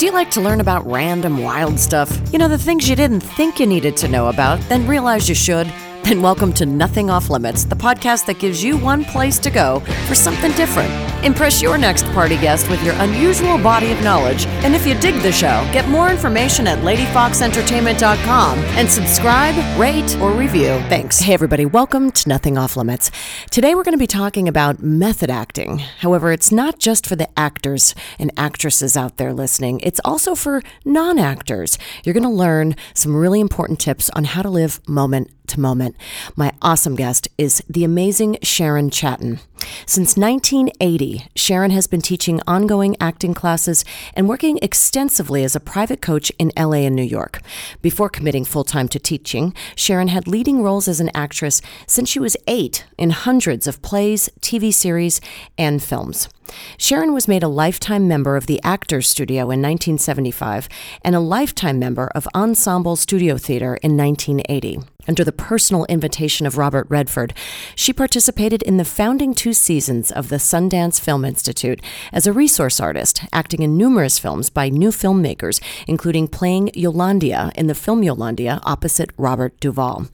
Do you like to learn about random wild stuff? You know, the things you didn't think you needed to know about, then realize you should? Then welcome to Nothing Off Limits, the podcast that gives you one place to go for something different. Impress your next party guest with your unusual body of knowledge. And if you dig the show, get more information at ladyfoxentertainment.com and subscribe, rate, or review. Thanks. Hey, everybody, welcome to Nothing Off Limits. Today we're going to be talking about method acting. However, it's not just for the actors and actresses out there listening, it's also for non actors. You're going to learn some really important tips on how to live moment to moment. My awesome guest is the amazing Sharon Chatten. Since 1980, Sharon has been teaching ongoing acting classes and working extensively as a private coach in LA and New York. Before committing full time to teaching, Sharon had leading roles as an actress since she was eight in hundreds of plays, TV series, and films. Sharon was made a lifetime member of the Actors Studio in 1975 and a lifetime member of Ensemble Studio Theater in 1980. Under the personal invitation of Robert Redford, she participated in the founding two seasons of the Sundance Film Institute as a resource artist, acting in numerous films by new filmmakers, including playing Yolandia in the film Yolandia opposite Robert Duvall.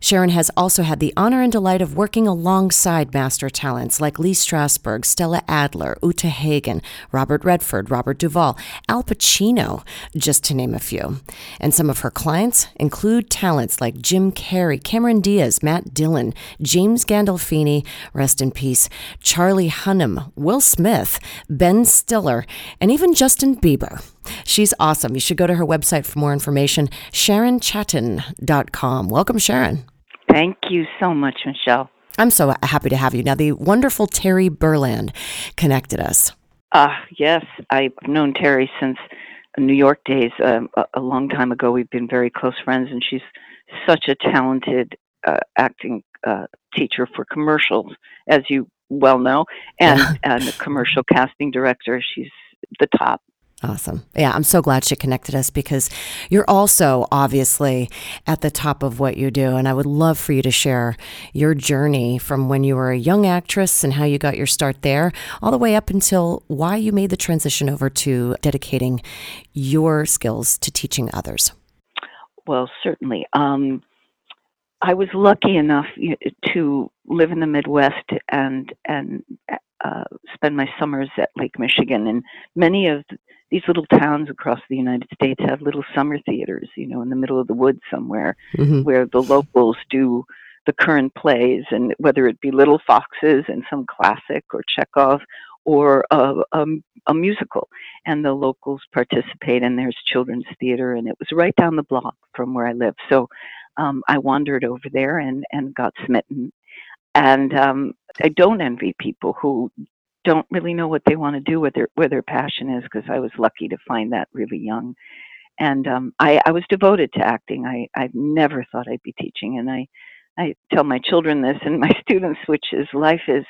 Sharon has also had the honor and delight of working alongside master talents like Lee Strasberg, Stella Adler, Uta Hagen, Robert Redford, Robert Duvall, Al Pacino, just to name a few. And some of her clients include talents like Jim Carrey, Cameron Diaz, Matt Dillon, James Gandolfini, rest in peace, Charlie Hunnam, Will Smith, Ben Stiller, and even Justin Bieber. She's awesome. You should go to her website for more information, sharonchatten.com. Welcome, Sharon. Thank you so much, Michelle. I'm so happy to have you. Now, the wonderful Terry Berland connected us. Ah, uh, yes. I've known Terry since New York days. Um, a, a long time ago, we've been very close friends, and she's such a talented uh, acting uh, teacher for commercials, as you well know, and, and a commercial casting director. She's the top. Awesome. Yeah, I'm so glad she connected us because you're also obviously at the top of what you do. And I would love for you to share your journey from when you were a young actress and how you got your start there, all the way up until why you made the transition over to dedicating your skills to teaching others. Well, certainly. Um, I was lucky enough to live in the Midwest and and uh, spend my summers at Lake Michigan. And many of these little towns across the United States have little summer theaters, you know, in the middle of the woods somewhere, mm-hmm. where the locals do the current plays, and whether it be Little Foxes and some classic or Chekhov or a, a, a, musical. And the locals participate, and there's children's theater, and it was right down the block from where I live. So um, I wandered over there and, and got smitten. And um, I don't envy people who don't really know what they want to do, with their where their passion is, because I was lucky to find that really young. And um, I, I was devoted to acting. I, I never thought I'd be teaching, and I, I tell my children this and my students, which is life is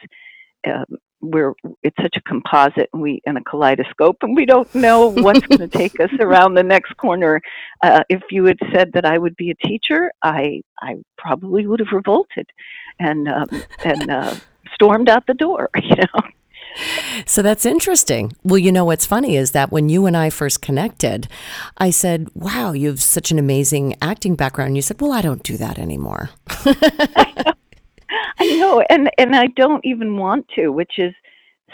um, we're it's such a composite and we and a kaleidoscope and we don't know what's going to take us around the next corner uh, if you had said that i would be a teacher i i probably would have revolted and um, and uh, stormed out the door you know so that's interesting. Well, you know what's funny is that when you and I first connected, I said, "Wow, you have such an amazing acting background." And you said, "Well, I don't do that anymore." I know, and and I don't even want to, which is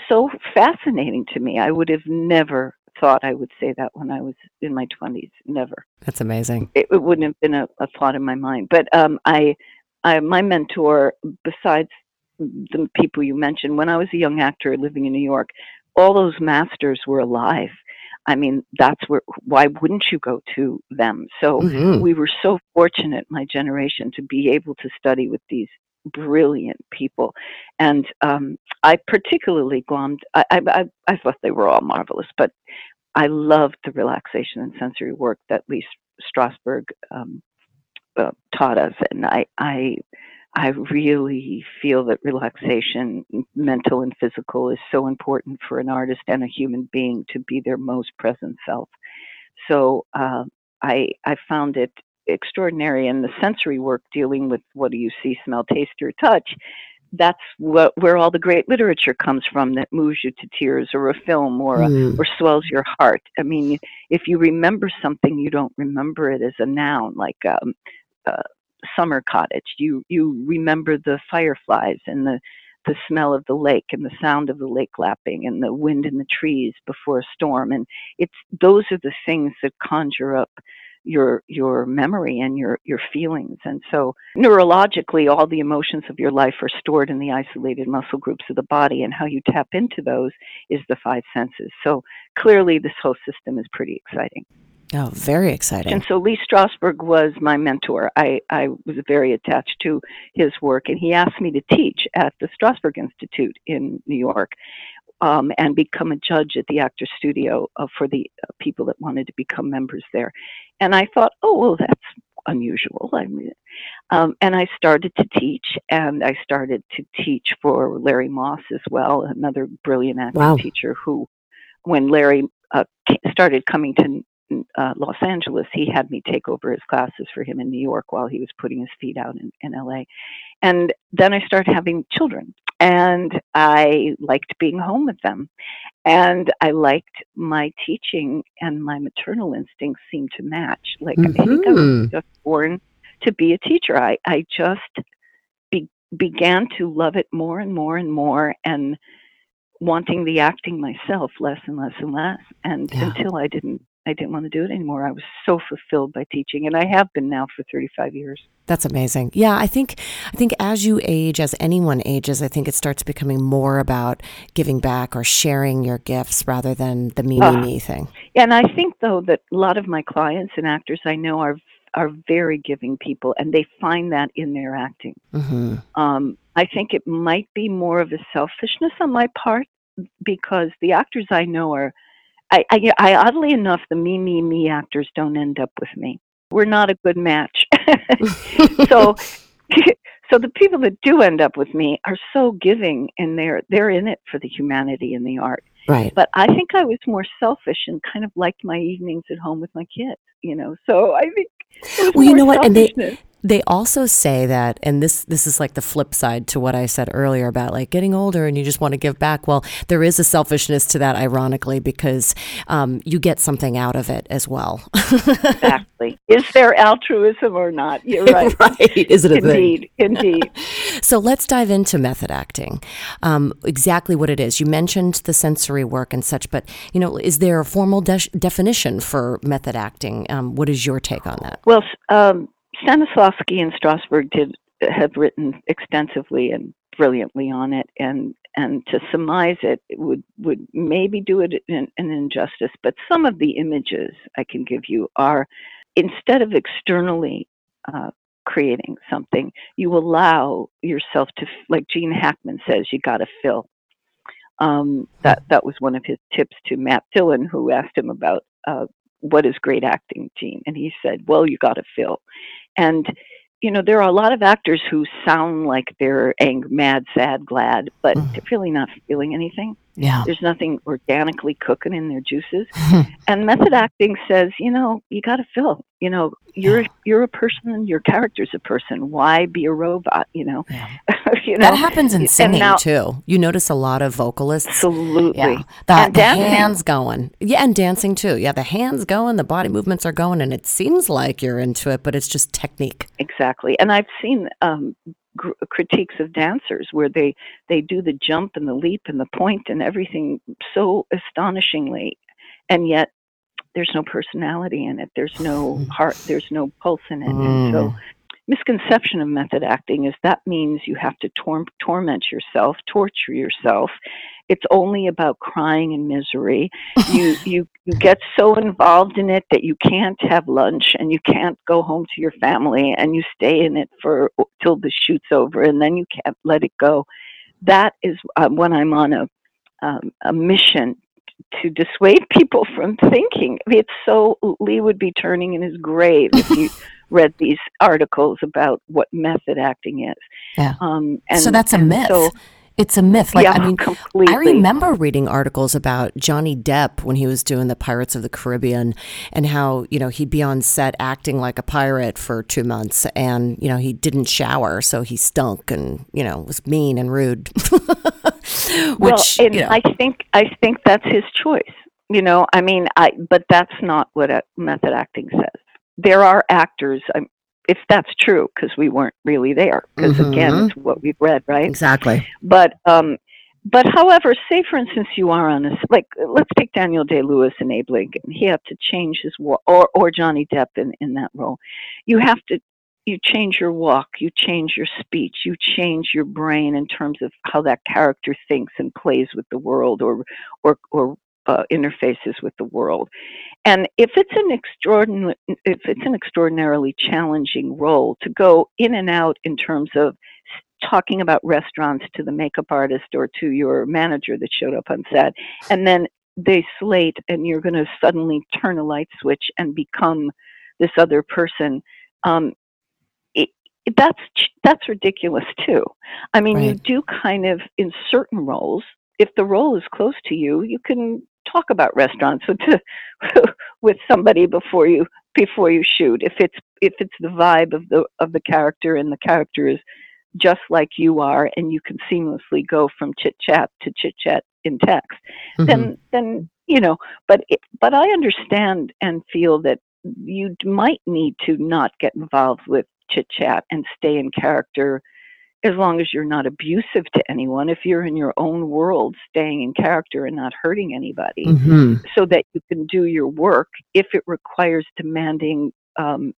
so fascinating to me. I would have never thought I would say that when I was in my twenties. Never. That's amazing. It, it wouldn't have been a, a, thought in my mind. But um, I, I, my mentor, besides the people you mentioned, when I was a young actor living in New York, all those masters were alive. I mean, that's where, why wouldn't you go to them? So mm-hmm. we were so fortunate, my generation, to be able to study with these brilliant people, and um, I particularly glommed. I, I I thought they were all marvelous, but I loved the relaxation and sensory work that Lee Strasberg um, uh, taught us, and I I I really feel that relaxation, mental and physical, is so important for an artist and a human being to be their most present self. So uh, I I found it extraordinary and the sensory work dealing with what do you see, smell, taste, or touch that's what where all the great literature comes from that moves you to tears or a film or a, Mm. or swells your heart i mean if you remember something you don't remember it as a noun like um, uh, summer cottage. You you remember the fireflies and the the smell of the lake and the sound of the lake lapping and the wind in the trees before a storm. And it's those are the things that conjure up your your memory and your your feelings. And so neurologically all the emotions of your life are stored in the isolated muscle groups of the body and how you tap into those is the five senses. So clearly this whole system is pretty exciting Oh, very exciting. and so Lee Strasberg was my mentor. I, I was very attached to his work, and he asked me to teach at the Strasberg Institute in New York um, and become a judge at the Actors Studio uh, for the uh, people that wanted to become members there. And I thought, oh, well, that's unusual. I mean, um, and I started to teach, and I started to teach for Larry Moss as well, another brilliant acting Wow. teacher who, when Larry uh, started coming to uh, Los Angeles, he had me take over his classes for him in New York while he was putting his feet out in, in LA. And then I started having children, and I liked being home with them. And I liked my teaching, and my maternal instincts seemed to match. Like, I think I was Mhm. just born to be a teacher. I, I just be, began to love it more and more and more, and wanting the acting myself less and less and less. And Yeah. until I didn't, I didn't want to do it anymore. I was so fulfilled by teaching, and I have been now for 35 years. That's amazing. Yeah, I think I think as you age, as anyone ages, I think it starts becoming more about giving back or sharing your gifts rather than the me me me thing. Yeah, and I think though that a lot of my clients and actors I know are are very giving people, and they find that in their acting. hmm Um, I think it might be more of a selfishness on my part because the actors I know are, I, I, I oddly enough, the me, me, me actors don't end up with me. We're not a good match. so, so the people that do end up with me are so giving, and they're they're in it for the humanity and the art. right. But I think I was more selfish and kind of liked my evenings at home with my kids. You know, so I think. Well, you know what, and they-. They also say that, and this this is like the flip side to what I said earlier about like getting older and you just want to give back. Well, there is a selfishness to that, ironically, because um, you get something out of it as well. exactly. Is there altruism or not? You're right. right? Is it a thing? Indeed, indeed. So let's dive into method acting. Um, exactly what it is. You mentioned the sensory work and such, but you know, is there a formal de- definition for method acting? Um, what is your take on that? Well, um, Stanislavski and Strasberg did have written extensively and brilliantly on it, and and to surmise it would would maybe do it an, an injustice. But some of the images I can give you are instead of externally uh, creating something, you allow yourself to, like Gene Hackman says, you got to fill. Um, that that was one of his tips to Matt Dillon, who asked him about uh, what is great acting, Gene, and he said, "Well, you got to fill." And you know, there are a lot of actors who sound like they're angry, mad, sad, glad, but Mhm. they're really not feeling anything. Yeah. There's nothing organically cooking in their juices. and method acting says, you know, you got to fill. You know, you're Yeah. you're a person. Your character's a person. Why be a robot? You know, Yeah. you know. That happens in singing now- too. You notice a lot of vocalists. Absolutely. Yeah, the, And the dancing. hands going. Yeah, and dancing too. Yeah, the hands going, the body movements are going, and it seems like you're into it, but it's just technique. Exactly. And I've seen um, gr- critiques of dancers where they they do the jump and the leap and the point and everything so astonishingly, and yet there's no personality in it. There's no heart. There's no pulse in it. And so Mm. misconception of method acting is that means you have to tor- torment yourself, torture yourself. It's only about crying and misery. You you you get so involved in it that you can't have lunch and you can't go home to your family and you stay in it for till the shoot's over and then you can't let it go. That is uh, when I'm on a um, a mission to dissuade people from thinking. It's so Lee would be turning in his grave if you read these articles about what method acting is. Yeah. Um, and so that's a myth. So It's a myth. Like yeah, I mean, completely. I remember reading articles about Johnny Depp when he was doing the Pirates of the Caribbean and how, you know, he'd be on set acting like a pirate for 2 months and, you know, he didn't shower, so he stunk and, you know, was mean and rude. Which, well, and you know, I think I think that's his choice. You know, I mean, I but that's not what a method acting says. There are actors. I'm, if that's true, because we weren't really there. Because again, Mhm. it's what we've read, right? exactly. But um, but however, say for instance, you are on a like let's take Daniel Day Lewis and Abe Lincoln. He had to change his walk, or or Johnny Depp in in that role. You have to you change your walk, you change your speech, you change your brain in terms of how that character thinks and plays with the world, or or or uh, interfaces with the world. And if it's an extraordinary, if it's an extraordinarily challenging role to go in and out in terms of talking about restaurants to the makeup artist or to your manager that showed up on set, and then they slate, and you're going to suddenly turn a light switch and become this other person. Um, it, that's that's ridiculous too. I mean, you do kind of in certain roles. If the role is close to you, you can talk about restaurants with with somebody before you before you shoot. If it's if it's the vibe of the of the character and the character is just like you are, and you can seamlessly go from chit chat to chit chat in text, Mhm. then then you know. But it, but I understand and feel that you might need to not get involved with chit chat and stay in character as long as you're not abusive to anyone. If you're in your own world, staying in character and not hurting anybody Mhm. so that you can do your work if it requires demanding um,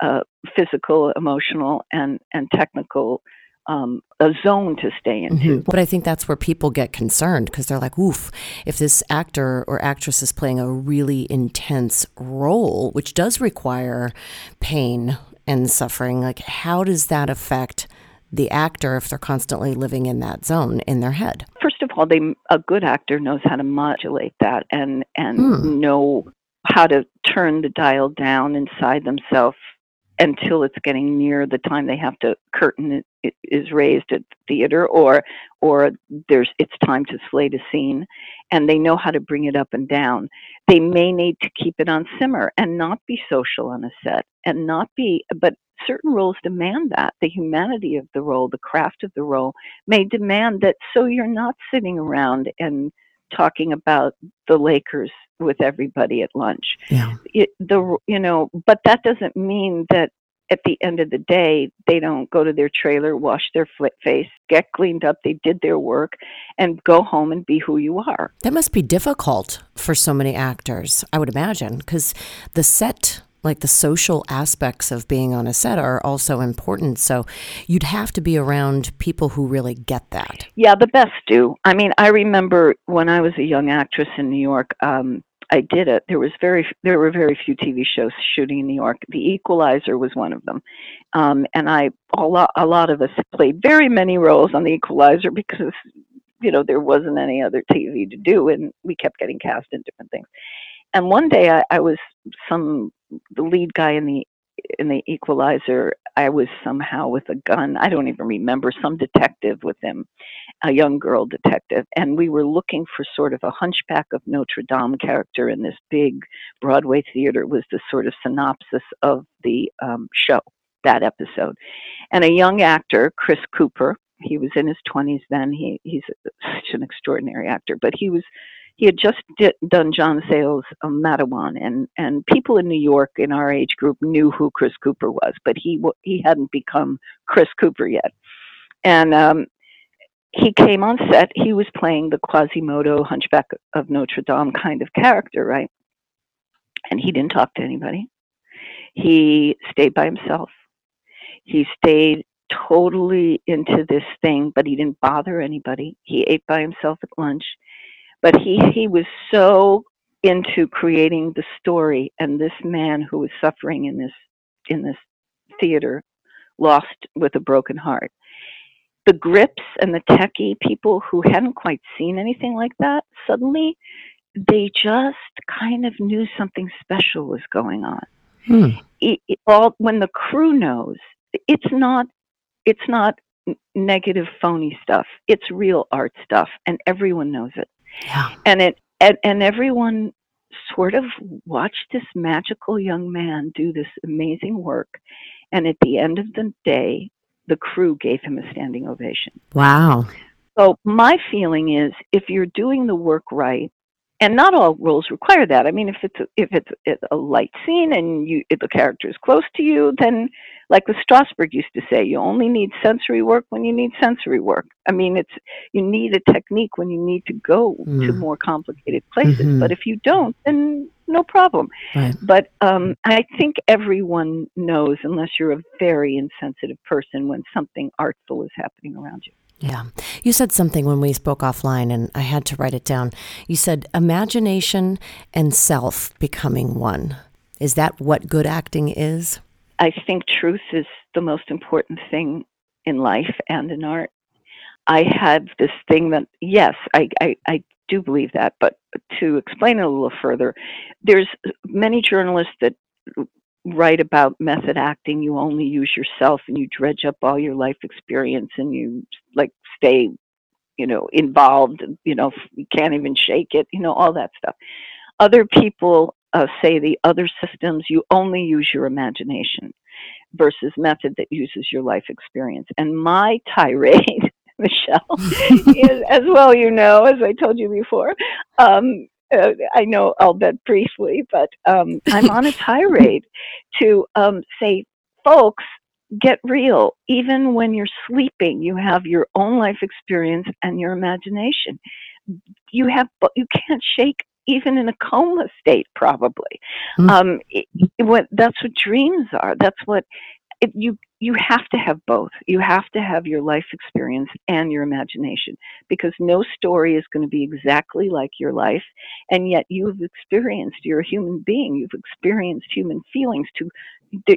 uh, physical, emotional, and and technical um, a zone to stay into. Mhm. But I think that's where people get concerned because they're like, oof, if this actor or actress is playing a really intense role, which does require pain and suffering, like, how does that affect the actor if they're constantly living in that zone in their head? First of all, they a good actor knows how to modulate that and and Hmm. know how to turn the dial down inside themselves until it's getting near the time they have to curtain is raised at the theater or or there's it's time to slate a scene and they know how to bring it up and down they may need to keep it on simmer and not be social on a set and not be but certain roles demand that. The humanity of the role the craft of the role may demand that so you're not sitting around and talking about the lakers with everybody at lunch. Yeah. it, the you know but that doesn't mean that at the end of the day they don't go to their trailer wash their face get cleaned up they did their work and go home and be who you are. That must be difficult for so many actors, I would imagine, because the set, like the social aspects of being on a set, are also important. So you'd have to be around people who really get that. yeah the best do i mean i remember when i was a young actress in new york um I did it. There was very there were very few TV shows shooting in New York. The Equalizer was one of them, um, and I a lot a lot of us played very many roles on The Equalizer because you know there wasn't any other TV to do, and we kept getting cast in different things. And one day I, I was some the lead guy in the in the Equalizer. I was somehow with a gun. I don't even remember some detective with him, a young girl detective, and we were looking for sort of a Hunchback of Notre Dame character in this big Broadway theater. Was the sort of synopsis of the um, show that episode, and a young actor, Chris Cooper. He was in his twenties then. He he's such an extraordinary actor, but he was he had just di- done John Sayles' um, Matewan, and and people in New York in our age group knew who Chris Cooper was, but he he hadn't become Chris Cooper yet. And um, he came on set. He was playing the Quasimodo Hunchback of Notre Dame kind of character, right? And he didn't talk to anybody. He stayed by himself. He stayed totally into this thing, but he didn't bother anybody. He ate by himself at lunch but he he was so into creating the story and this man who was suffering in this in this theater lost with a broken heart the grips and the techie people who hadn't quite seen anything like that suddenly they just kind of knew something special was going on Hmm. it, it all when the crew knows it's not it's not negative, phony stuff. It's real art stuff, and everyone knows it. Yeah. And it and, and everyone sort of watched this magical young man do this amazing work. And at the end of the day, the crew gave him a standing ovation. Wow. So my feeling is if you're doing the work right, and not all roles require that. I mean, if it's a, if it's a light scene and you the character is close to you, then like the Strasberg used to say, you only need sensory work when you need sensory work. I mean, it's you need a technique when you need to go mm. to more complicated places. Mm-hmm. But if you don't, then no problem. Right. But um, I think everyone knows, unless you're a very insensitive person, when something artful is happening around you. Yeah. You said something when we spoke offline, and I had to write it down. You said imagination and self becoming one. Is that what good acting is? I think truth is the most important thing in life and in art. I had this thing that, yes, I, I, I do believe that, but to explain it a little further, there's many journalists that write about method acting, you only use yourself and you dredge up all your life experience and you stay, you know, involved, you know, you can't even shake it, you know, all that stuff. Other people uh, say the other systems, you only use your imagination versus method that uses your life experience. And my tirade, Michelle, is, as well you know, as I told you before, um, uh, I know I'll bet briefly, but um, I'm on a tirade to um, say, folks, get real. Even when you're sleeping, you have your own life experience and your imagination. You have, but you can't shake even in a coma state, probably. Mm-hmm. Um, it, it, what, that's what dreams are. That's what it, you you have to have both. You have to have your life experience and your imagination because no story is going to be exactly like your life, and yet you've experienced. You're a human being. You've experienced human feelings. To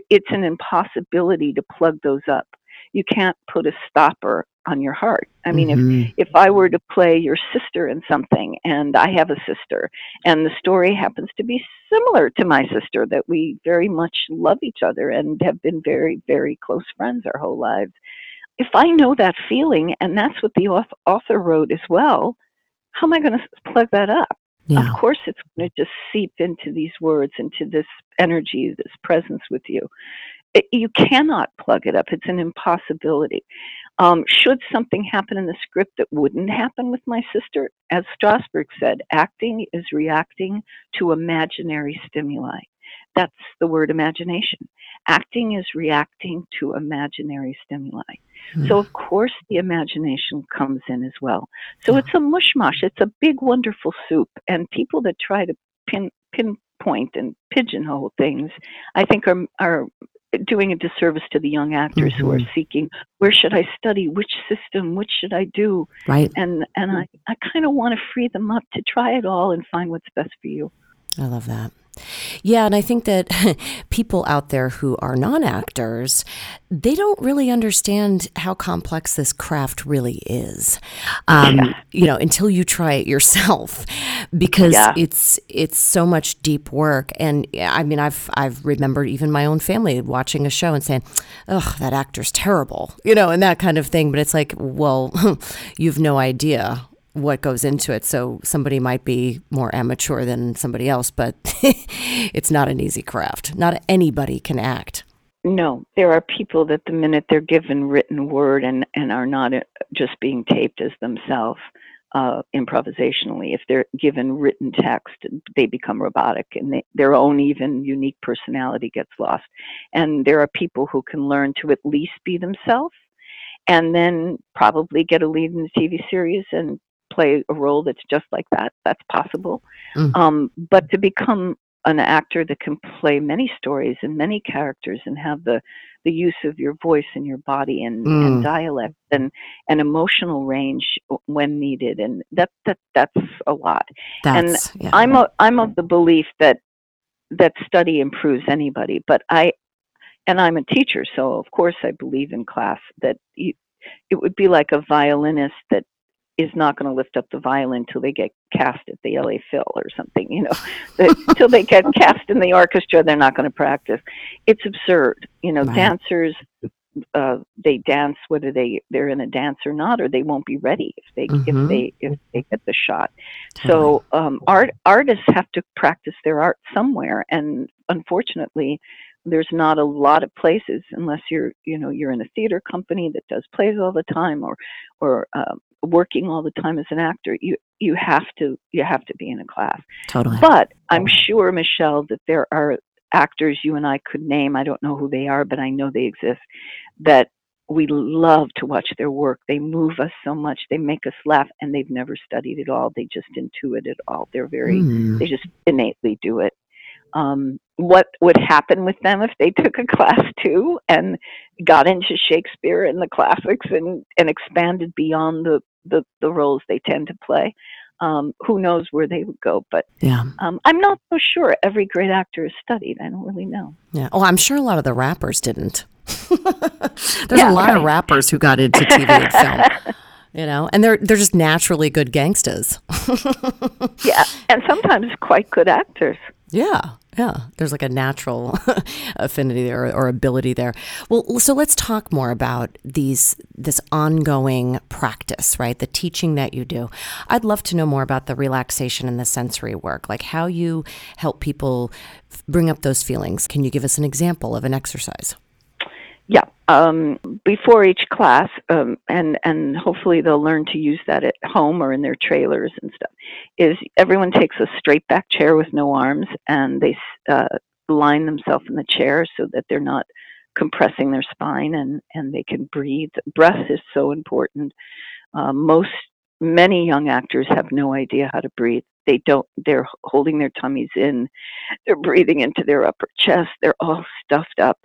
it's an impossibility to plug those up. You can't put a stopper on your heart. I mean, mm-hmm. if if I were to play your sister in something, and I have a sister, and the story happens to be similar to my sister, that we very much love each other and have been very, very close friends our whole lives. If I know that feeling, and that's what the author wrote as well, how am I going to plug that up? Yeah. Of course, it's going to just seep into these words, into this energy, this presence with you. It, you cannot plug it up. It's an impossibility. Um, should something happen in the script that wouldn't happen with my sister, as Strasberg said, acting is reacting to imaginary stimuli. That's the word imagination. Acting is reacting to imaginary stimuli. Mm. So, of course, the imagination comes in as well. So, yeah. it's a mushmash. It's a big, wonderful soup. And people that try to pin, pinpoint and pigeonhole things, I think, are, are doing a disservice to the young actors mm-hmm. who are mm-hmm. seeking where should I study, which system, which should I do, right? And and I I kind of want to free them up to try it all and find what's best for you. I love that. Yeah, and I think that people out there who are non actors, they don't really understand how complex this craft really is. Um, yeah. You know, until you try it yourself, because yeah. it's it's so much deep work. And I mean, I've I've remembered even my own family watching a show and saying, "Oh, that actor's terrible," you know, and that kind of thing. But it's like, well, you've no idea what goes into it. So somebody might be more amateur than somebody else, but it's not an easy craft. Not anybody can act. No, there are people that the minute they're given written word and, and are not uh, just being taped as themselves uh, improvisationally, if they're given written text, they become robotic and they, their own even unique personality gets lost. And there are people who can learn to at least be themselves and then probably get a lead in the TV series and play a role that's just like that. That's possible. Mm. Um, but to become an actor that can play many stories and many characters and have the the use of your voice and your body and, mm. and dialect and an emotional range when needed and that that that's a lot that's, and yeah. i'm a, i'm of the belief that that study improves anybody but i and i'm a teacher so of course i believe in class that you, it would be like a violinist that is not going to lift up the violin till they get cast at the LA Phil or something, you know. Until they get cast in the orchestra, they're not going to practice. It's absurd. You know, right. dancers uh, they dance, whether they they're in a dance or not, or they won't be ready if they mm-hmm. if they if they get the shot. So um, art artists have to practice their art somewhere, and unfortunately, there's not a lot of places unless you're you know you're in a theater company that does plays all the time or or uh, working all the time as an actor you you have to you have to be in a class. Totally. But i'm sure michelle that there are actors you and i could name i don't know who they are but i know they exist that we love to watch their work. They move us so much they make us laugh and they've never studied at all. They just intuit it all. They're very mm. they just innately do it um, what would happen with them if they took a class too and got into Shakespeare and the classics and, and expanded beyond the, the, the roles they tend to play. Um, who knows where they would go? But yeah, um, I'm not so sure. Every great actor is studied. I don't really know. Yeah. Oh, I'm sure a lot of the rappers didn't. There's yeah, a lot right. of rappers who got into TV and film. You know, and they're they're just naturally good gangsters. yeah, and sometimes quite good actors. Yeah, yeah. There's like a natural affinity there or, or, ability there. Well, so let's talk more about these this ongoing practice, right? The teaching that you do. I'd love to know more about the relaxation and the sensory work, like how you help people bring up those feelings. Can you give us an example of an exercise? Yeah, um, before each class, um, and and hopefully they'll learn to use that at home or in their trailers and stuff. Is everyone takes a straight back chair with no arms, and they uh, line themselves in the chair so that they're not compressing their spine and and they can breathe. Breath is so important. Uh, most many young actors have no idea how to breathe. They don't. They're holding their tummies in. They're breathing into their upper chest. They're all stuffed up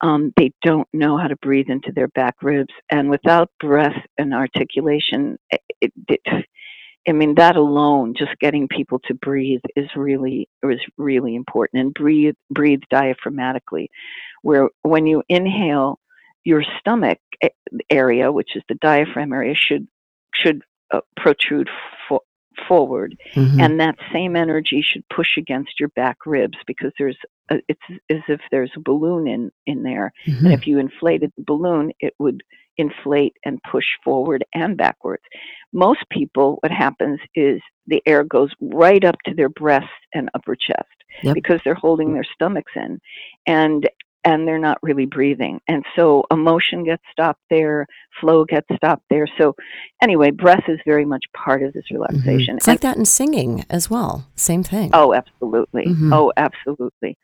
um, they don't know how to breathe into their back ribs. And without breath and articulation, it, it, I mean, that alone, just getting people to breathe is really is really important. And breathe breathe diaphragmatically, where when you inhale, your stomach area, which is the diaphragm area, should should uh, protrude fo- forward, mm-hmm. and that same energy should push against your back ribs because there's a, it's as if there's a balloon in in there, mm-hmm. and if you inflated the balloon, it would inflate and push forward and backwards. Most people, what happens is the air goes right up to their breast and upper chest yep. because they're holding their stomachs in, and and they're not really breathing. And so emotion gets stopped there, flow gets stopped there. So anyway, breath is very much part of this mm-hmm. relaxation. Mm-hmm. It's and, like that in singing as well. Same thing. Oh, absolutely. Mm-hmm. Oh, absolutely.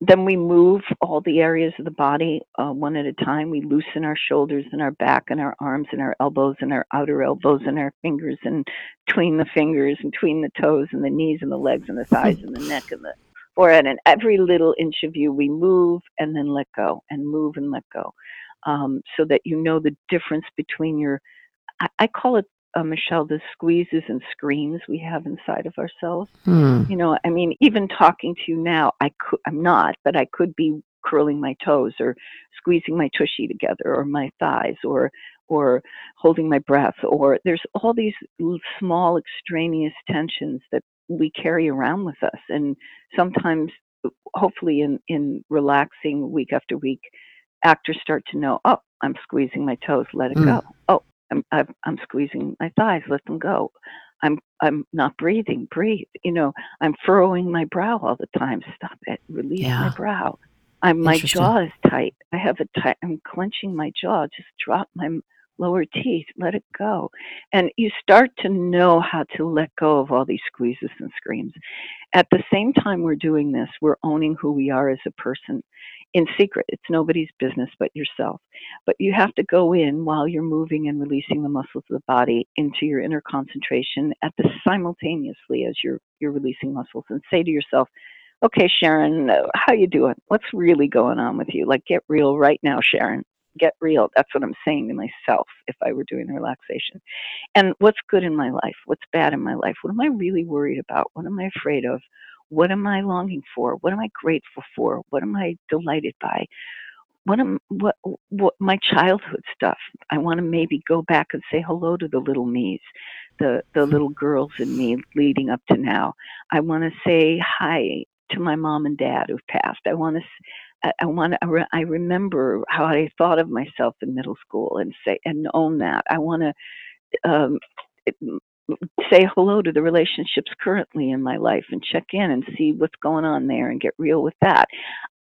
Then we move all the areas of the body uh, one at a time. We loosen our shoulders and our back and our arms and our elbows and our outer elbows and our fingers and between the fingers and between the toes and the knees and the legs and the thighs and the neck and the forehead, and every little inch of you, we move and then let go, and move and let go, um, so that you know the difference between your. I, I call it uh, Michelle, the squeezes and screams we have inside of ourselves. Hmm. You know, I mean, even talking to you now, I could, I'm not, but I could be curling my toes or squeezing my tushy together or my thighs or or holding my breath or there's all these small extraneous tensions that we carry around with us. And sometimes, hopefully, in, in relaxing week after week, actors start to know, oh, I'm squeezing my toes, let it mm. go. Oh, I'm, I'm, I'm squeezing my thighs, let them go. I'm I'm not breathing. Breathe. You know, I'm furrowing my brow all the time. Stop it. Release yeah. my brow. I'm my jaw is tight. I have a tight. I'm clenching my jaw. Just drop my lower teeth, let it go. And you start to know how to let go of all these squeezes and screams. At the same time we're doing this, we're owning who we are as a person in secret. It's nobody's business but yourself. But you have to go in while you're moving and releasing the muscles of the body into your inner concentration at the simultaneously as you're you're releasing muscles and say to yourself, "Okay, Sharon, how you doing? What's really going on with you? Like get real right now, Sharon get real. That's what I'm saying to myself if I were doing the relaxation. And what's good in my life? What's bad in my life? What am I really worried about? What am I afraid of? What am I longing for? What am I grateful for? What am I delighted by? What am what what my childhood stuff? I want to maybe go back and say hello to the little me's, the the hmm. little girls in me leading up to now. I want to say hi to my mom and dad who've passed. I want to I, I want to. I, re- I remember how I thought of myself in middle school and say and own that. I want to um, say hello to the relationships currently in my life and check in and see what's going on there and get real with that.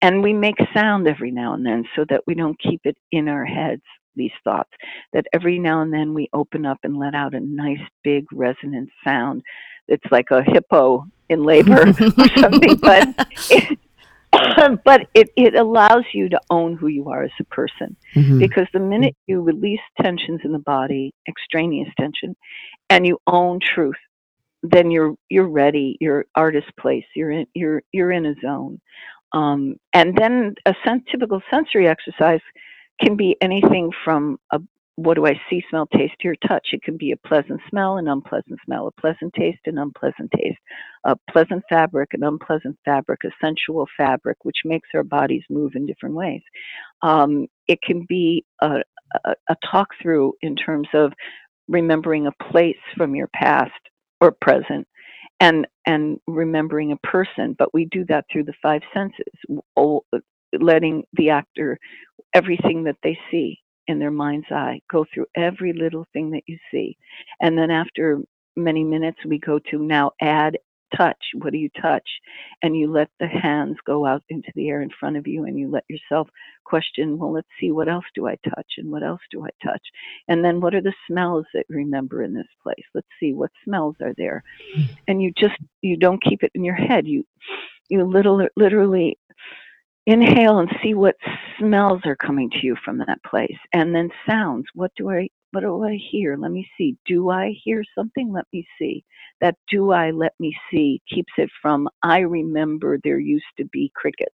And we make sound every now and then so that we don't keep it in our heads, these thoughts, that every now and then we open up and let out a nice big resonant sound that's like a hippo in labor or something. But it, but it, it allows you to own who you are as a person. Mm-hmm. Because the minute you release tensions in the body, extraneous tension, and you own truth, then you're you're ready. You're artist place. You're in you're you're in a zone. Um, and then a sen- typical sensory exercise can be anything from a what do I see, smell, taste, hear, touch? It can be a pleasant smell, an unpleasant smell, a pleasant taste, an unpleasant taste, a pleasant fabric, an unpleasant fabric, a sensual fabric, which makes our bodies move in different ways. Um, it can be a, a, a talk through in terms of remembering a place from your past or present and and remembering a person but we do that through the five senses letting the actor everything that they see in their mind's eye. Go through every little thing that you see. And then after many minutes, we go to now add touch. What do you touch? And you let the hands go out into the air in front of you and you let yourself question, well, let's see, what else do I touch? And what else do I touch? And then what are the smells that you remember in this place? Let's see, what smells are there? Hmm. And you just, you don't keep it in your head. You, you little, literally inhale and see what smells are coming to you from that place. And then sounds. What do i what do i hear? Let me see. Do i hear something? Let me see. That do i let me see keeps it from i remember there used to be crickets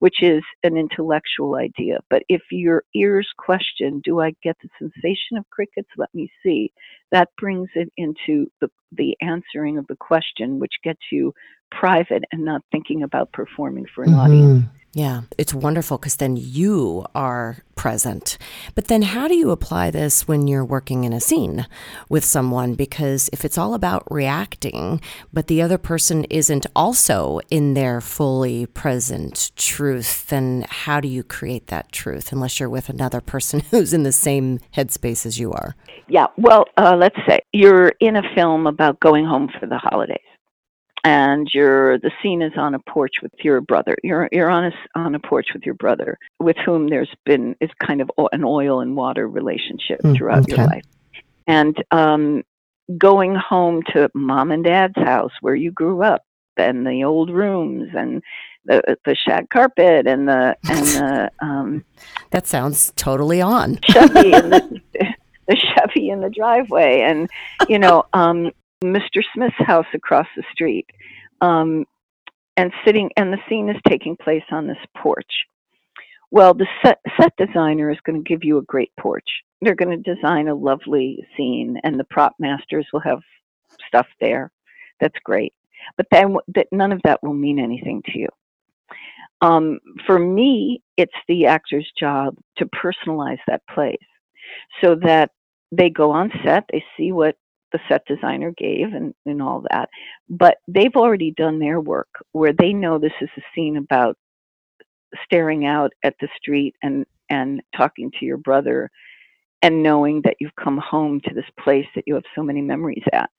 which is an intellectual idea. But if your ears question do i get the sensation of crickets? Let me see. That brings it into the the answering of the question which gets you private and not thinking about performing for an mm-hmm. audience yeah, it's wonderful because then you are present. But then, how do you apply this when you're working in a scene with someone? Because if it's all about reacting, but the other person isn't also in their fully present truth, then how do you create that truth unless you're with another person who's in the same headspace as you are? Yeah, well, uh, let's say you're in a film about going home for the holidays and you're the scene is on a porch with your brother. You're you're on a on a porch with your brother, with whom there's been is kind of an oil and water relationship mm, throughout okay. your life, and um, going home to mom and dad's house where you grew up, and the old rooms and the the shag carpet and the and the um, that sounds totally on Chevy and the, the Chevy in the driveway, and you know um, Mr. Smith's house across the street. Um, and sitting, and the scene is taking place on this porch. Well, the set, set designer is going to give you a great porch. They're going to design a lovely scene, and the prop masters will have stuff there. That's great. But then that none of that will mean anything to you. Um, for me, it's the actor's job to personalize that place so that they go on set, they see what the set designer gave and, and all that. But they've already done their work where they know this is a scene about staring out at the street and, and talking to your brother and knowing that you've come home to this place that you have so many memories at.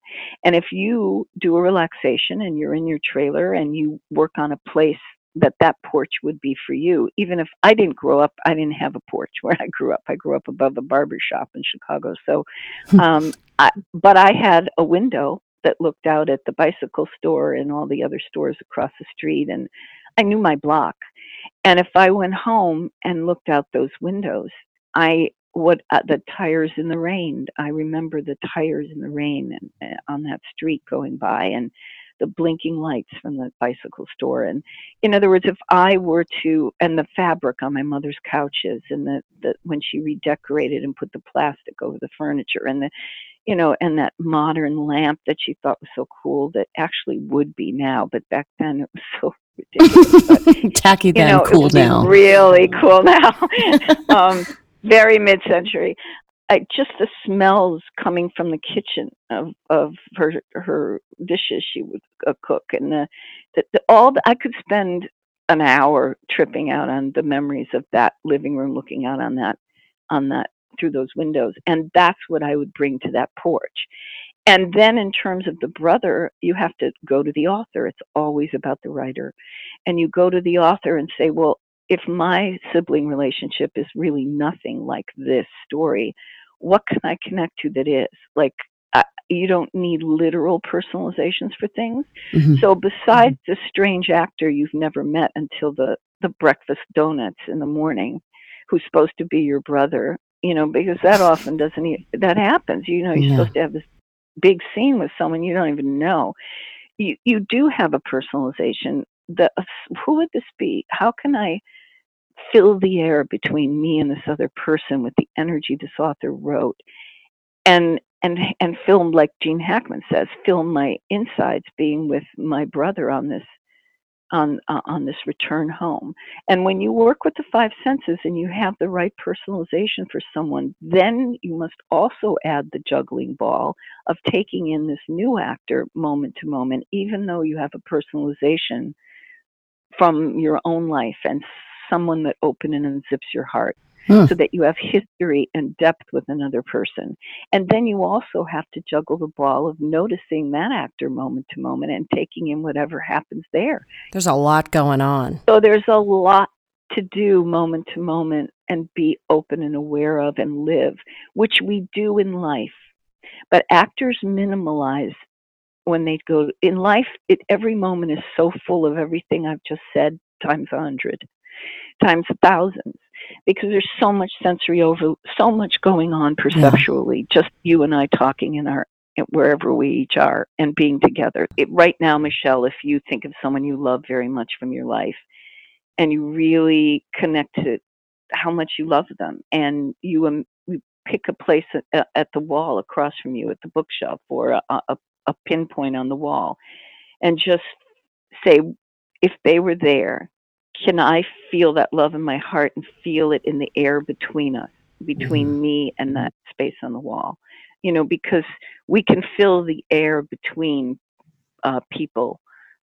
And if you do a relaxation and you're in your trailer and you work on a place that that porch would be for you. Even if I didn't grow up, I didn't have a porch where I grew up. I grew up above a barber shop in Chicago. So, um, I, but I had a window that looked out at the bicycle store and all the other stores across the street, and I knew my block. And if I went home and looked out those windows, I would uh, the tires in the rain. I remember the tires in the rain and uh, on that street going by, and the blinking lights from the bicycle store. And in other words, if I were to, and the fabric on my mother's couches, and the, the when she redecorated and put the plastic over the furniture, and the, you know, and that modern lamp that she thought was so cool that actually would be now, but back then it was so ridiculous. Tacky then, you know, cool now. Really cool now. um, very mid-century. I, just the smells coming from the kitchen of of her her dishes she would uh, cook and the, the, the all the, I could spend an hour tripping out on the memories of that living room looking out on that on that through those windows and that's what i would bring to that porch. And then in terms of the brother you have to go to the author. It's always about the writer. And you go to the author and say well if my sibling relationship is really nothing like this story what can i connect to that is like you don't need literal personalizations for things. Mm-hmm. So besides the strange actor you've never met until the the breakfast donuts in the morning, who's supposed to be your brother, you know, because that often doesn't that happens. You know, you're yeah. supposed to have this big scene with someone you don't even know. You you do have a personalization. The who would this be? How can I fill the air between me and this other person with the energy this author wrote? And and and film like Gene Hackman says, film my insides being with my brother on this on uh, on this return home. And when you work with the five senses and you have the right personalization for someone, then you must also add the juggling ball of taking in this new actor moment to moment, even though you have a personalization from your own life and someone that open and unzips your heart huh. so that you have history and depth with another person. And then you also have to juggle the ball of noticing that actor moment to moment and taking in whatever happens there. There's a lot going on. So there's a lot to do moment to moment and be open and aware of and live, which we do in life. But actors minimalize when they go in life. It every moment is so full of everything I've just said times a hundred, times thousands because there's so much sensory over, so much going on perceptually. Yeah. Just you and I talking in our wherever we each are and being together. It, right now, Michelle, if you think of someone you love very much from your life, and you really connect to how much you love them, and you, um, pick a place at, at, the wall across from you at the bookshelf or a, a, a pinpoint on the wall, and just say, if they were there, can I feel that love in my heart and feel it in the air between us, between mm-hmm. me and that space on the wall? You know, because we can fill the air between uh, people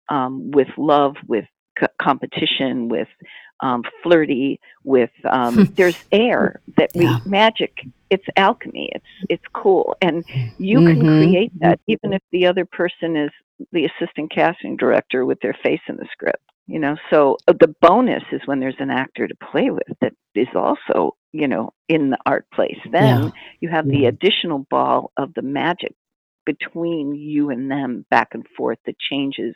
um, with love, with c- competition, with um, flirty, with um, there's air that we yeah. magic. It's alchemy. It's it's cool, and you mm-hmm. can create that even if the other person is the assistant casting director with their face in the script you know so uh, the bonus is when there's an actor to play with that is also you know in the art place then yeah. you have the additional ball of the magic between you and them back and forth that changes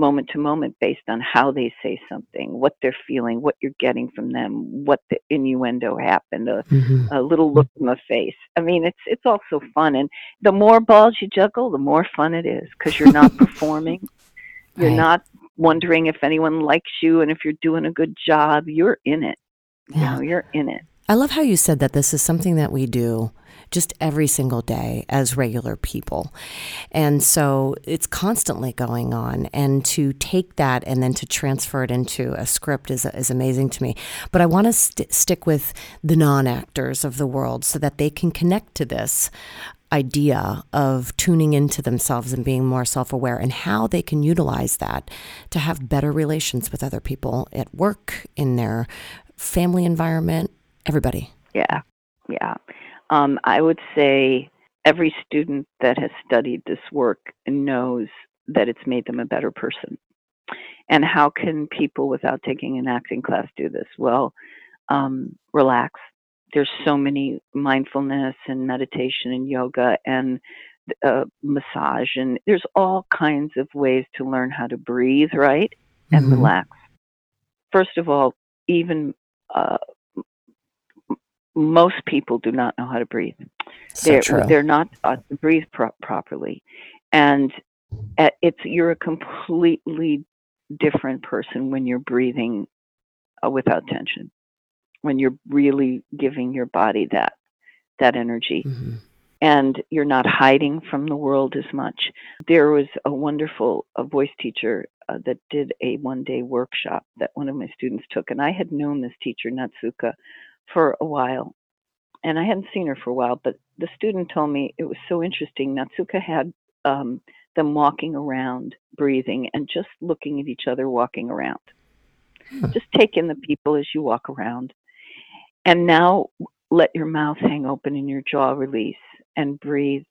moment to moment based on how they say something what they're feeling what you're getting from them what the innuendo happened a, mm-hmm. a little look in the face i mean it's it's also fun and the more balls you juggle the more fun it is because you're not performing you're right. not wondering if anyone likes you and if you're doing a good job. You're in it. Yeah. You know, you're in it. I love how you said that this is something that we do just every single day as regular people. And so it's constantly going on. And to take that and then to transfer it into a script is, is amazing to me. But I want to st- stick with the non actors of the world so that they can connect to this idea of tuning into themselves and being more self aware and how they can utilize that to have better relations with other people at work, in their family environment, everybody. Yeah, yeah. Um, I would say every student that has studied this work knows that it's made them a better person. And how can people without taking an acting class do this? Well, um, relax, there's so many mindfulness and meditation and yoga and uh, massage and there's all kinds of ways to learn how to breathe right and mm-hmm. relax first of all even uh, most people do not know how to breathe. So they're true. they're not uh, breathe pro- properly. And it's you're a completely different person when you're breathing uh, without tension. When you're really giving your body that that energy. Mm-hmm. and you're not hiding from the world as much. There was a wonderful a voice teacher uh, that did a one day workshop that one of my students took and i had known this teacher natsuka for a while and i hadn't seen her for a while but the student told me it was so interesting natsuka had um, them walking around breathing and just looking at each other walking around. Just take in the people as you walk around. And now let your mouth hang open and your jaw release and breathe,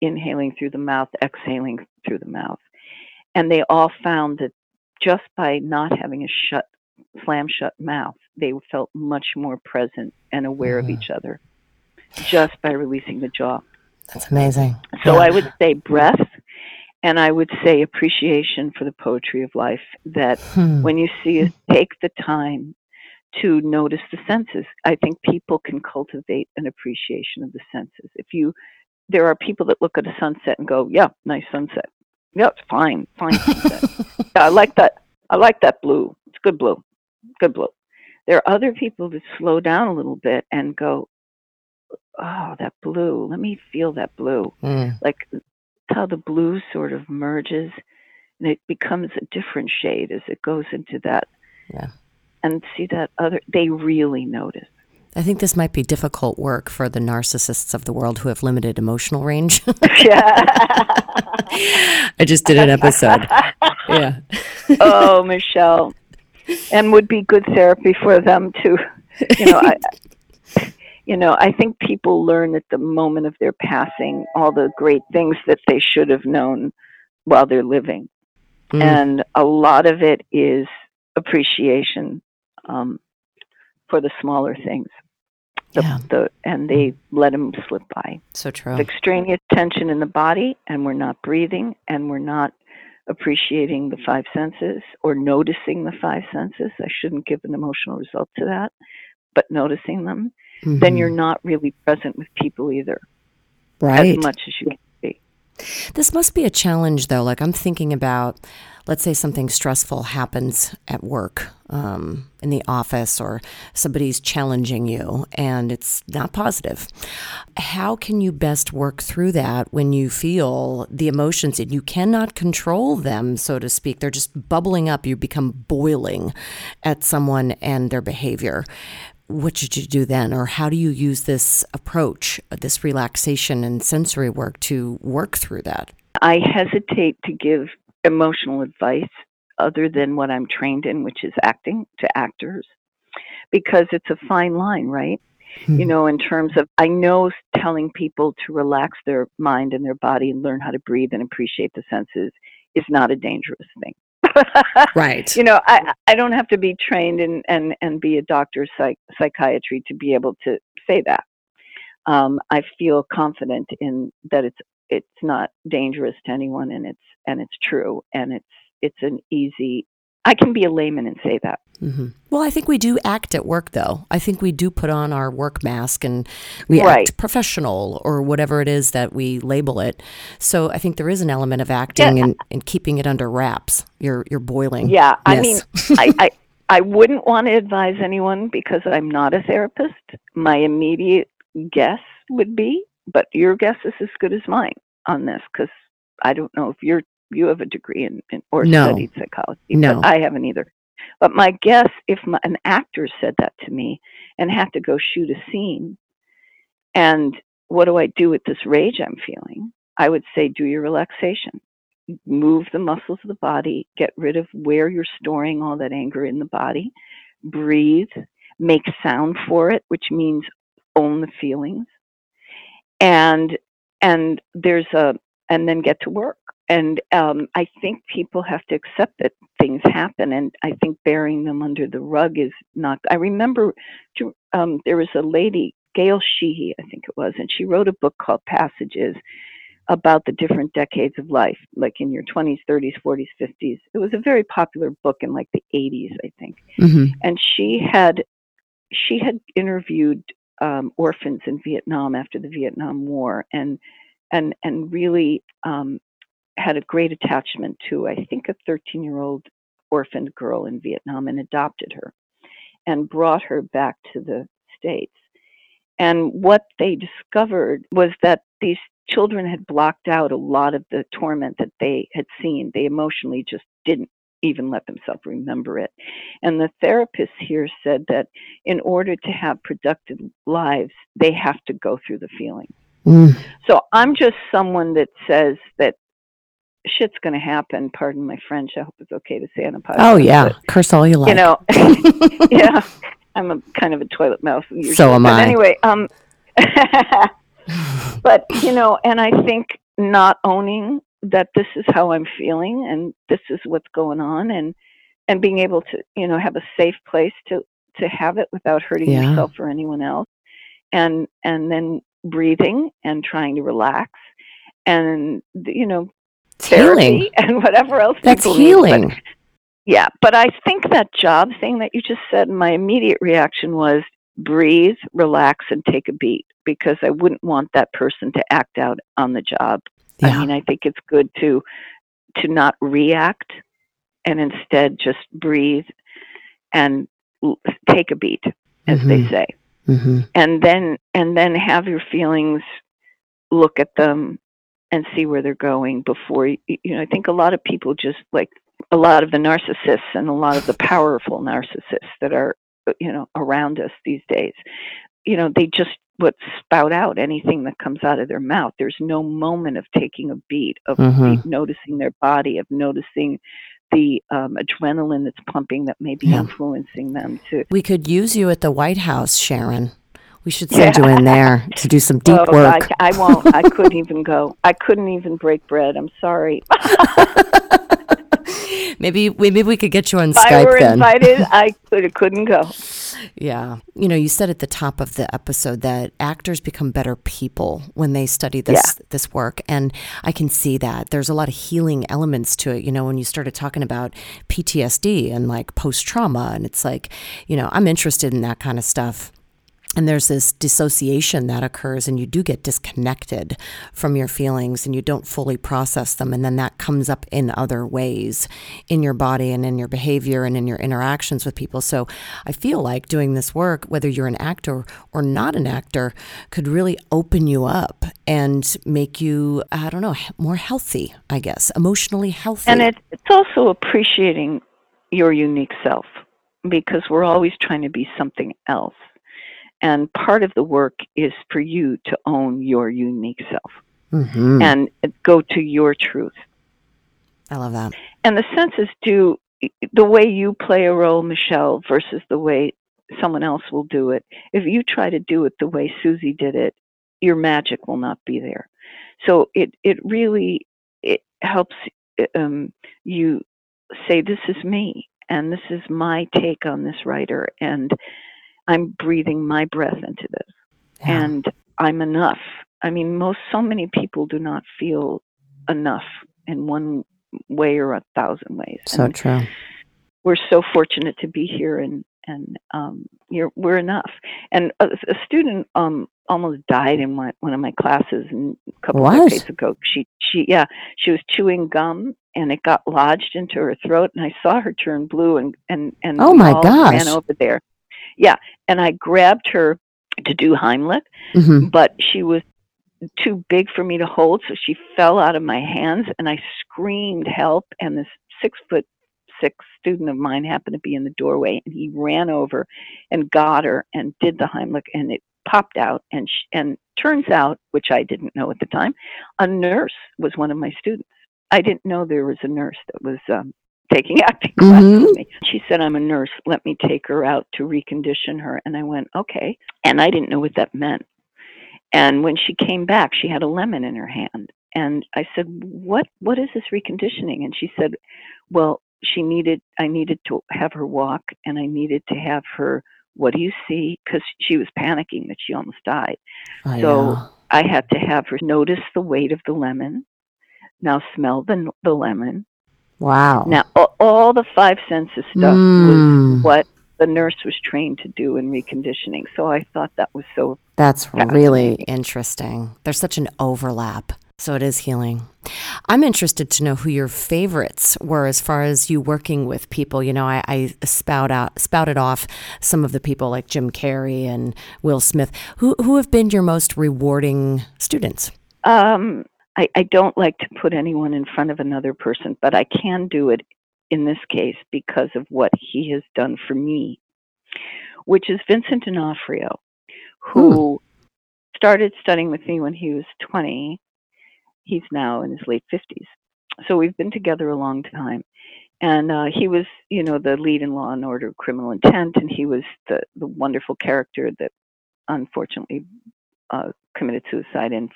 inhaling through the mouth, exhaling through the mouth. And they all found that just by not having a shut, slam shut mouth, they felt much more present and aware mm-hmm. of each other just by releasing the jaw. That's amazing. So yeah. I would say breath and I would say appreciation for the poetry of life that hmm. when you see it, take the time to notice the senses. I think people can cultivate an appreciation of the senses. If you, there are people that look at a sunset and go, "Yeah, nice sunset. Yeah, it's fine, fine sunset. yeah, I like that. I like that blue. It's good blue, good blue." There are other people that slow down a little bit and go, "Oh, that blue. Let me feel that blue." Mm. Like how the blue sort of merges and it becomes a different shade as it goes into that yeah and see that other, they really notice. I think this might be difficult work for the narcissists of the world who have limited emotional range. yeah. I just did an episode. Yeah. oh, Michelle. And would be good therapy for them to, you know, I, you know, I think people learn at the moment of their passing all the great things that they should have known while they're living. Mm. And a lot of it is appreciation um, for the smaller things. The, yeah. the, and they let them slip by. So true. The extraneous tension in the body, and we're not breathing, and we're not appreciating the five senses or noticing the five senses. I shouldn't give an emotional result to that, but noticing them, mm-hmm. then you're not really present with people either. Right. As much as you can be. This must be a challenge, though. Like I'm thinking about let's say something stressful happens at work, um, in the office, or somebody's challenging you and it's not positive. How can you best work through that when you feel the emotions and you cannot control them, so to speak? They're just bubbling up. You become boiling at someone and their behavior what should you do then or how do you use this approach this relaxation and sensory work to work through that i hesitate to give emotional advice other than what I'm trained in, which is acting to actors, because it's a fine line, right? Mm-hmm. You know, in terms of, I know telling people to relax their mind and their body and learn how to breathe and appreciate the senses is not a dangerous thing. right. You know, I I don't have to be trained in and and be a doctor psych, psychiatry to be able to say that. Um, I feel confident in that it's it's not dangerous to anyone and it's and it's true and it's it's an easy I can be a layman and say that. Mm-hmm. Well, I think we do act at work, though. I think we do put on our work mask and we right. act professional or whatever it is that we label it. So I think there is an element of acting yeah. and, and keeping it under wraps. You're you're boiling. Yeah, I mean, I, I I wouldn't want to advise anyone because I'm not a therapist. My immediate guess would be but your guess is as good as mine on this because I don't know if you're you have a degree in, in or no. studied psychology. No, I haven't either. But my guess, if my, an actor said that to me and had to go shoot a scene, and what do I do with this rage I'm feeling? I would say, do your relaxation, move the muscles of the body, get rid of where you're storing all that anger in the body, breathe, make sound for it, which means own the feelings, and and there's a and then get to work. And um, i think people have to accept that things happen and i think burying them under the rug is not i remember um, there was a lady gail sheehy i think it was and she wrote a book called passages about the different decades of life like in your 20s 30s 40s 50s it was a very popular book in like the 80s i think. Mm-hmm. and she had she had interviewed um, orphans in Vietnam after the Vietnam War, and and and really um, had a great attachment to I think a 13 year old orphaned girl in Vietnam and adopted her, and brought her back to the states. And what they discovered was that these children had blocked out a lot of the torment that they had seen. They emotionally just didn't even let themselves remember it. And the therapists here said that in order to have productive lives, they have to go through the feeling. Mm. So I'm just someone that says that shit's going to happen. Pardon my French. I hope it's okay to say on a podcast. Oh yeah, curse all you like. You know, yeah. I'm a kind of a toilet mouse. Usually. So am but I. Anyway, um, but you know, and I think not owning that this is how I'm feeling and this is what's going on, and and being able to you know have a safe place to to have it without hurting Yeah. yourself or anyone else, and and then breathing and trying to relax, and you know It's therapy healing. and whatever else That's need, but- healing. yeah, but I think that job thing that you just said, my immediate reaction was breathe, relax, and take a beat because I wouldn't want that person to act out on the job. I mean, I think it's good to to not react and instead just breathe and l- take a beat, as they Mhm. say, hmm and then and then have your feelings, look at them, and see where they're going before you. You know, I think a lot of people just like a lot of the narcissists and a lot of the powerful narcissists that are you know around us these days you know they just would spout out anything that comes out of their mouth there's no moment of taking a beat of Mhm. be- noticing their body of noticing the um, adrenaline that's pumping that may be Yeah. influencing them to We could use you at the White House, Sharon. We should send you in there to do some deep oh, work. I, I won't i couldn't even go i couldn't even break bread i'm sorry maybe we maybe we could get you on if i were then. invited i could, couldn't go Yeah. You know, you said at the top of the episode that actors become better people when they study this this work and I can see that. There's a lot of healing elements to it. You know, when you started talking about PTSD and like post trauma and it's like, you know, I'm interested in that kind of stuff. And there's this dissociation that occurs, and you do get disconnected from your feelings and you don't fully process them. And then that comes up in other ways in your body and in your behavior and in your interactions with people. So I feel like doing this work, whether you're an actor or not an actor, could really open you up and make you, I don't know, more healthy, I guess, emotionally healthy. And it, it's also appreciating your unique self because we're always trying to be something else. And part of the work is for you to own your unique self Mhm. and go to your truth. I love that. And the senses do the way you play a role, Michelle, versus the way someone else will do it. If you try to do it the way Susie did it, your magic will not be there. So it it really it helps um, you say this is me and this is my take on this writer and I'm breathing my breath into this Yeah. and I'm enough. I mean, most so many people do not feel enough in one way or a thousand ways. so And true. we're so fortunate to be here, and and um, you're we're enough. And a, a student um almost died in one one of my classes a couple What? decades ago. She she yeah she was chewing gum and it got lodged into her throat, and I saw her turn blue and and and Oh my gosh. ran over there. Yeah, and I grabbed her to do Heimlich hmm but she was too big for me to hold, so she fell out of my hands, and I screamed help. And this six foot six student of mine happened to be in the doorway, and he ran over and got her and did the Heimlich, and it popped out. And sh- and turns out, which I didn't know at the time, a nurse was one of my students. I didn't know there was a nurse that was um, taking acting classes Mhm. with me. She said, "I'm a nurse. Let me take her out to recondition her." And I went, "Okay." And I didn't know what that meant. And when she came back, she had a lemon in her hand. And I said, "What? What is this reconditioning?" And she said, "Well, she needed. I needed to have her walk, and I needed to have her. What do you see? Because she was panicking that she almost died. Oh, So- yeah. I had to have her notice the weight of the lemon. Now smell the the lemon. Wow. Now all, all the five senses stuff Mm. was what the nurse was trained to do in reconditioning. So I thought that was so That's really interesting. There's such an overlap. So it is healing. I'm interested to know who your favorites were as far as you working with people. You know, I, I spout out spouted off some of the people like Jim Carrey and Will Smith. Who who have been your most rewarding students? Um, I, I don't like to put anyone in front of another person, but I can do it in this case because of what he has done for me, which is Vincent D'Onofrio, who started studying with me when he was 20. He's now in his late 50s. so we've been together a long time. And uh, he was, you know, the lead in Law and Order: Criminal Intent, and he was the the wonderful character that unfortunately uh, committed suicide in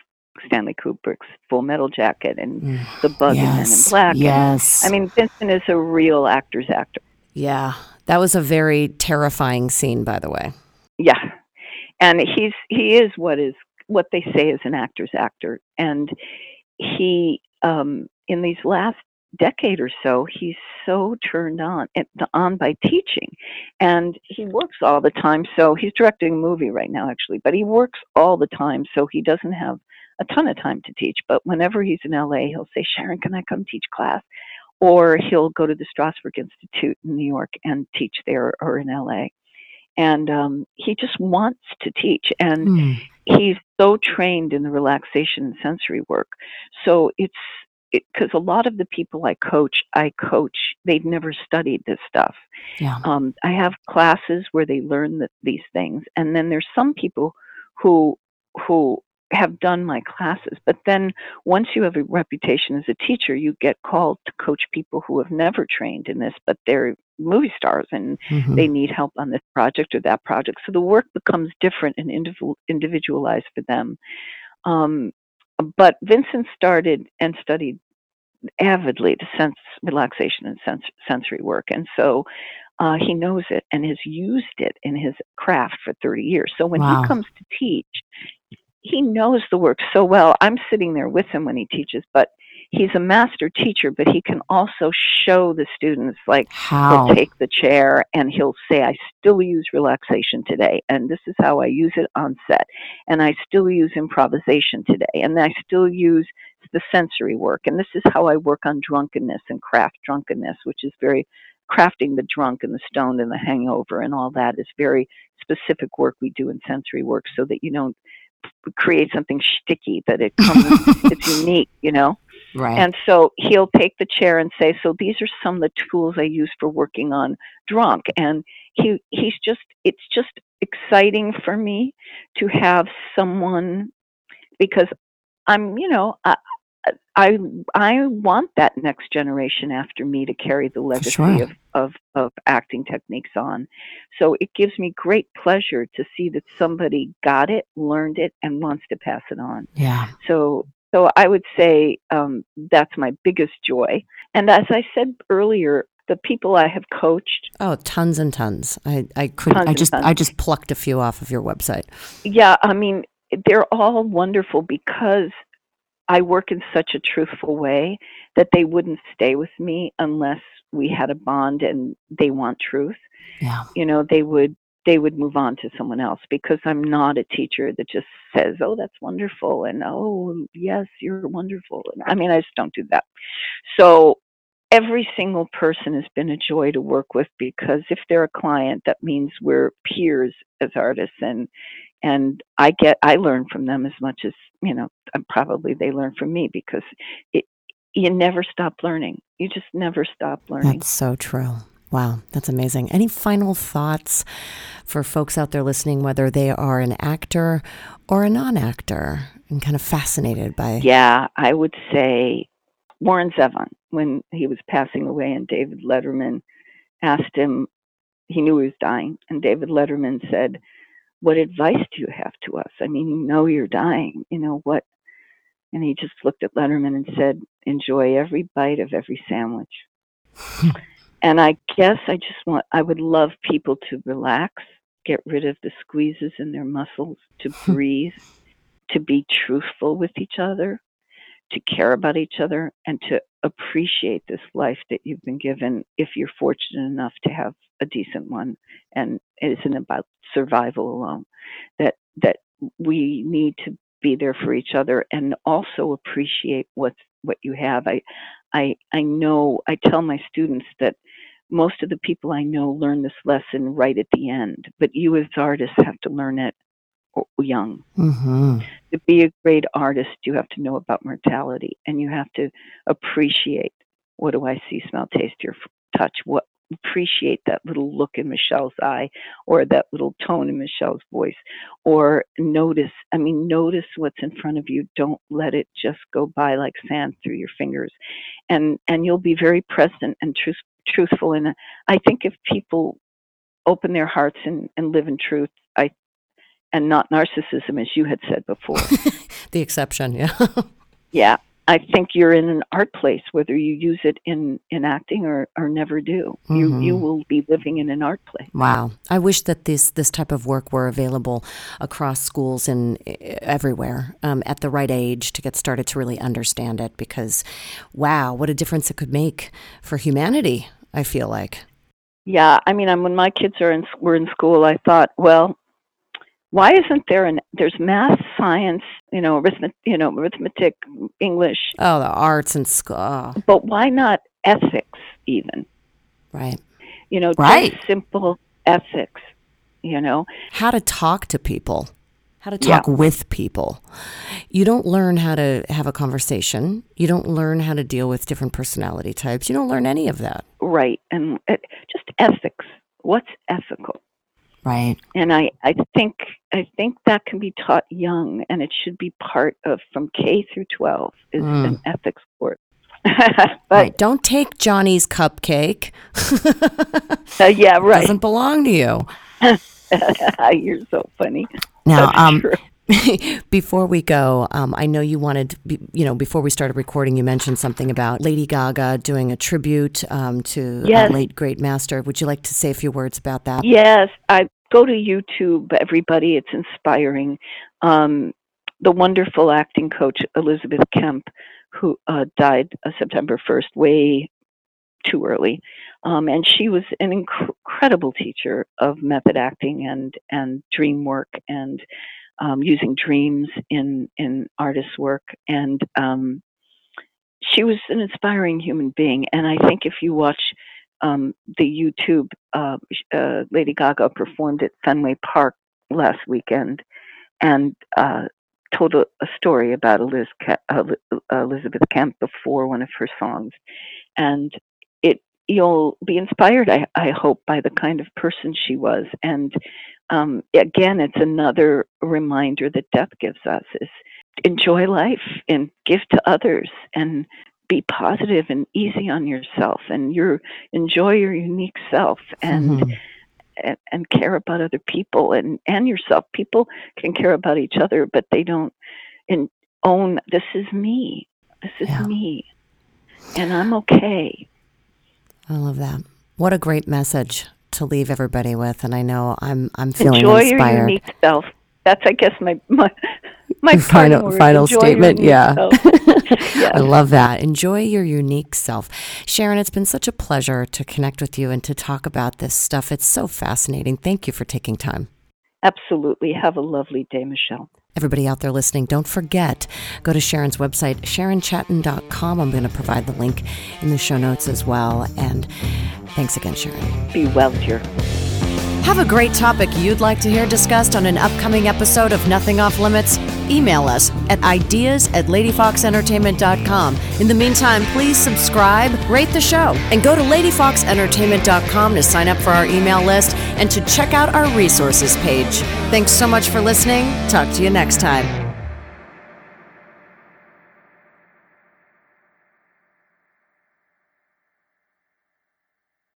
Stanley Kubrick's Full Metal Jacket and mm, The Bug yes, in Black. Yes. And, I mean, Vincent is a real actor's actor. Yeah. That was a very terrifying scene, by the way. Yeah. And he's he is what is what they say is an actor's actor. And he um in these last decade or so, he's so turned on on by teaching, and he works all the time. So he's directing a movie right now, actually, but he works all the time, so he doesn't have a ton of time to teach. But whenever he's in LA, he'll say, "Sharon, can I come teach class?" Or he'll go to the Strasberg Institute in New York and teach there, or in LA. And um, he just wants to teach, and mm. he's so trained in the relaxation and sensory work. So it's because a lot of the people I coach, I coach, they've never studied this stuff. Yeah. Um, I have classes where they learn the, these things, and then there's some people who who have done my classes. But then once you have a reputation as a teacher, you get called to coach people who have never trained in this, but they're movie stars and mm-hmm. they need help on this project or that project. So the work becomes different and individualized for them. Um, but Vincent started and studied avidly the sense relaxation and sens- sensory work, and so uh, he knows it and has used it in his craft for 30 years. So when wow. he comes to teach, he knows the work so well. I'm sitting there with him when he teaches, but he's a master teacher, but he can also show the students like how he'll take the chair and he'll say, I still use relaxation today, and this is how I use it on set, and I still use improvisation today, and I still use the sensory work, and this is how I work on drunkenness and craft drunkenness, which is very crafting the drunk and the stoned and the hangover and all that is very specific work we do in sensory work so that you don't create something sticky that it comes it's unique you know Right. And so he'll take the chair and say, "So these are some of the tools I use for working on drunk." And he he's just it's just exciting for me to have someone because I'm, you know, I, I I want that next generation after me to carry the legacy sure. of, of of acting techniques on. So it gives me great pleasure to see that somebody got it, learned it, and wants to pass it on. Yeah. So so I would say um, that's my biggest joy. And as I said earlier, the people I have coached. Oh, tons and tons. I, I could I just I just plucked a few off of your website. Yeah, I mean they're all wonderful because I work in such a truthful way that they wouldn't stay with me unless we had a bond and they want truth. Yeah. You know, they would they would move on to someone else because I'm not a teacher that just says, "Oh, that's wonderful," and "Oh, yes, you're wonderful." And, I mean, I just don't do that. So every single person has been a joy to work with because if they're a client, that means we're peers as artists, and and I get I learn from them as much as you know uh, probably they learn from me because it you never stop learning. You just never stop learning. That's so true. Wow, that's amazing. Any final thoughts for folks out there listening, whether they are an actor or a non actor and kind of fascinated by? Yeah, I would say Warren Zevon, when he was passing away, and David Letterman asked him, he knew he was dying, and David Letterman said, What advice do you have to us? I mean, you know you're dying. You know, what? And he just looked at Letterman and said, Enjoy every bite of every sandwich. And I guess I just want, I would love people to relax, get rid of the squeezes in their muscles, to breathe, to be truthful with each other, to care about each other, and to appreciate this life that you've been given if you're fortunate enough to have a decent one and it isn't about survival alone. That, that we need to be there for each other and also appreciate what's what you have. I I I know I tell my students that most of the people I know learn this lesson right at the end, but you as artists have to learn it young. Mm-hmm. To be a great artist, you have to know about mortality and you have to appreciate what do I see, smell, taste, hear, touch? What appreciate that little look in Michelle's eye or that little tone in Michelle's voice or notice I mean notice what's in front of you. Don't let it just go by like sand through your fingers. And and you'll be very present and truth, truthful. And I think if people open their hearts and, and live in truth I and not narcissism as you had said before. The exception yeah. Yeah I think you're in an art place, whether you use it in, in acting or, or never do. Mm-hmm. You you will be living in an art place. Wow. I wish that this this type of work were available across schools and everywhere um, at the right age to get started to really understand it. Because, wow, what a difference it could make for humanity. I feel like. Yeah, I mean, I'm, when my kids are in were in school, I thought, well, why isn't there an there's math science you know arithmetic you know arithmetic english oh the arts and school oh. but why not ethics even right you know right. simple ethics you know how to talk to people how to talk yeah. with people. You don't learn how to have a conversation. You don't learn how to deal with different personality types. You don't learn any of that. Right. And it, just ethics. What's ethical? Right. And I, I think I think that can be taught young and it should be part of from K through twelve is mm. an ethics course. but right. don't take Johnny's cupcake. uh, yeah, right. It doesn't belong to you. You're so funny. Now, um, before we go, um, I know you wanted, you know, before we started recording, you mentioned something about Lady Gaga doing a tribute um, to yes. a late great master. Would you like to say a few words about that? Yes, I go to YouTube, everybody. It's inspiring. Um, the wonderful acting coach Elizabeth Kemp, who uh, died uh, September first, way too early, um, and she was an inc- incredible teacher of method acting and and dream work and um, using dreams in in artist work, and um, she was an inspiring human being. And I think if you watch um, the YouTube, uh, uh, Lady Gaga performed at Fenway Park last weekend, and uh, told a, a, story about Eliz Elizabeth Kemp before one of her songs, and it you'll be inspired, I, I hope, by the kind of person she was, and um, again, it's another reminder that death gives us is enjoy life and give to others. And be positive and easy on yourself and your enjoy your unique self and, mm-hmm. and and care about other people and and yourself people can care about each other but they don't in, own this is me this is yeah. me and i'm okay i love that what a great message to leave everybody with, and I know I'm I'm feeling Enjoy inspired. your unique self. That's, I guess, my my my final final statement. Yeah. yeah. I love that. Enjoy your unique self, Sharon. It's been such a pleasure to connect with you and to talk about this stuff. It's so fascinating. Thank you for taking time. Absolutely. Have a lovely day, Michelle. Everybody out there listening, don't forget, go to Sharon's website, sharonchatten.com. I'm going to provide the link in the show notes as well. And thanks again, Sharon. Be well, dear. Have a great topic you'd like to hear discussed on an upcoming episode of Nothing Off Limits? Email us at ideas at ladyfoxentertainment.com. In the meantime, please subscribe, rate the show, and go to ladyfoxentertainment.com to sign up for our email list and to check out our resources page. Thanks so much for listening. Talk to you next time.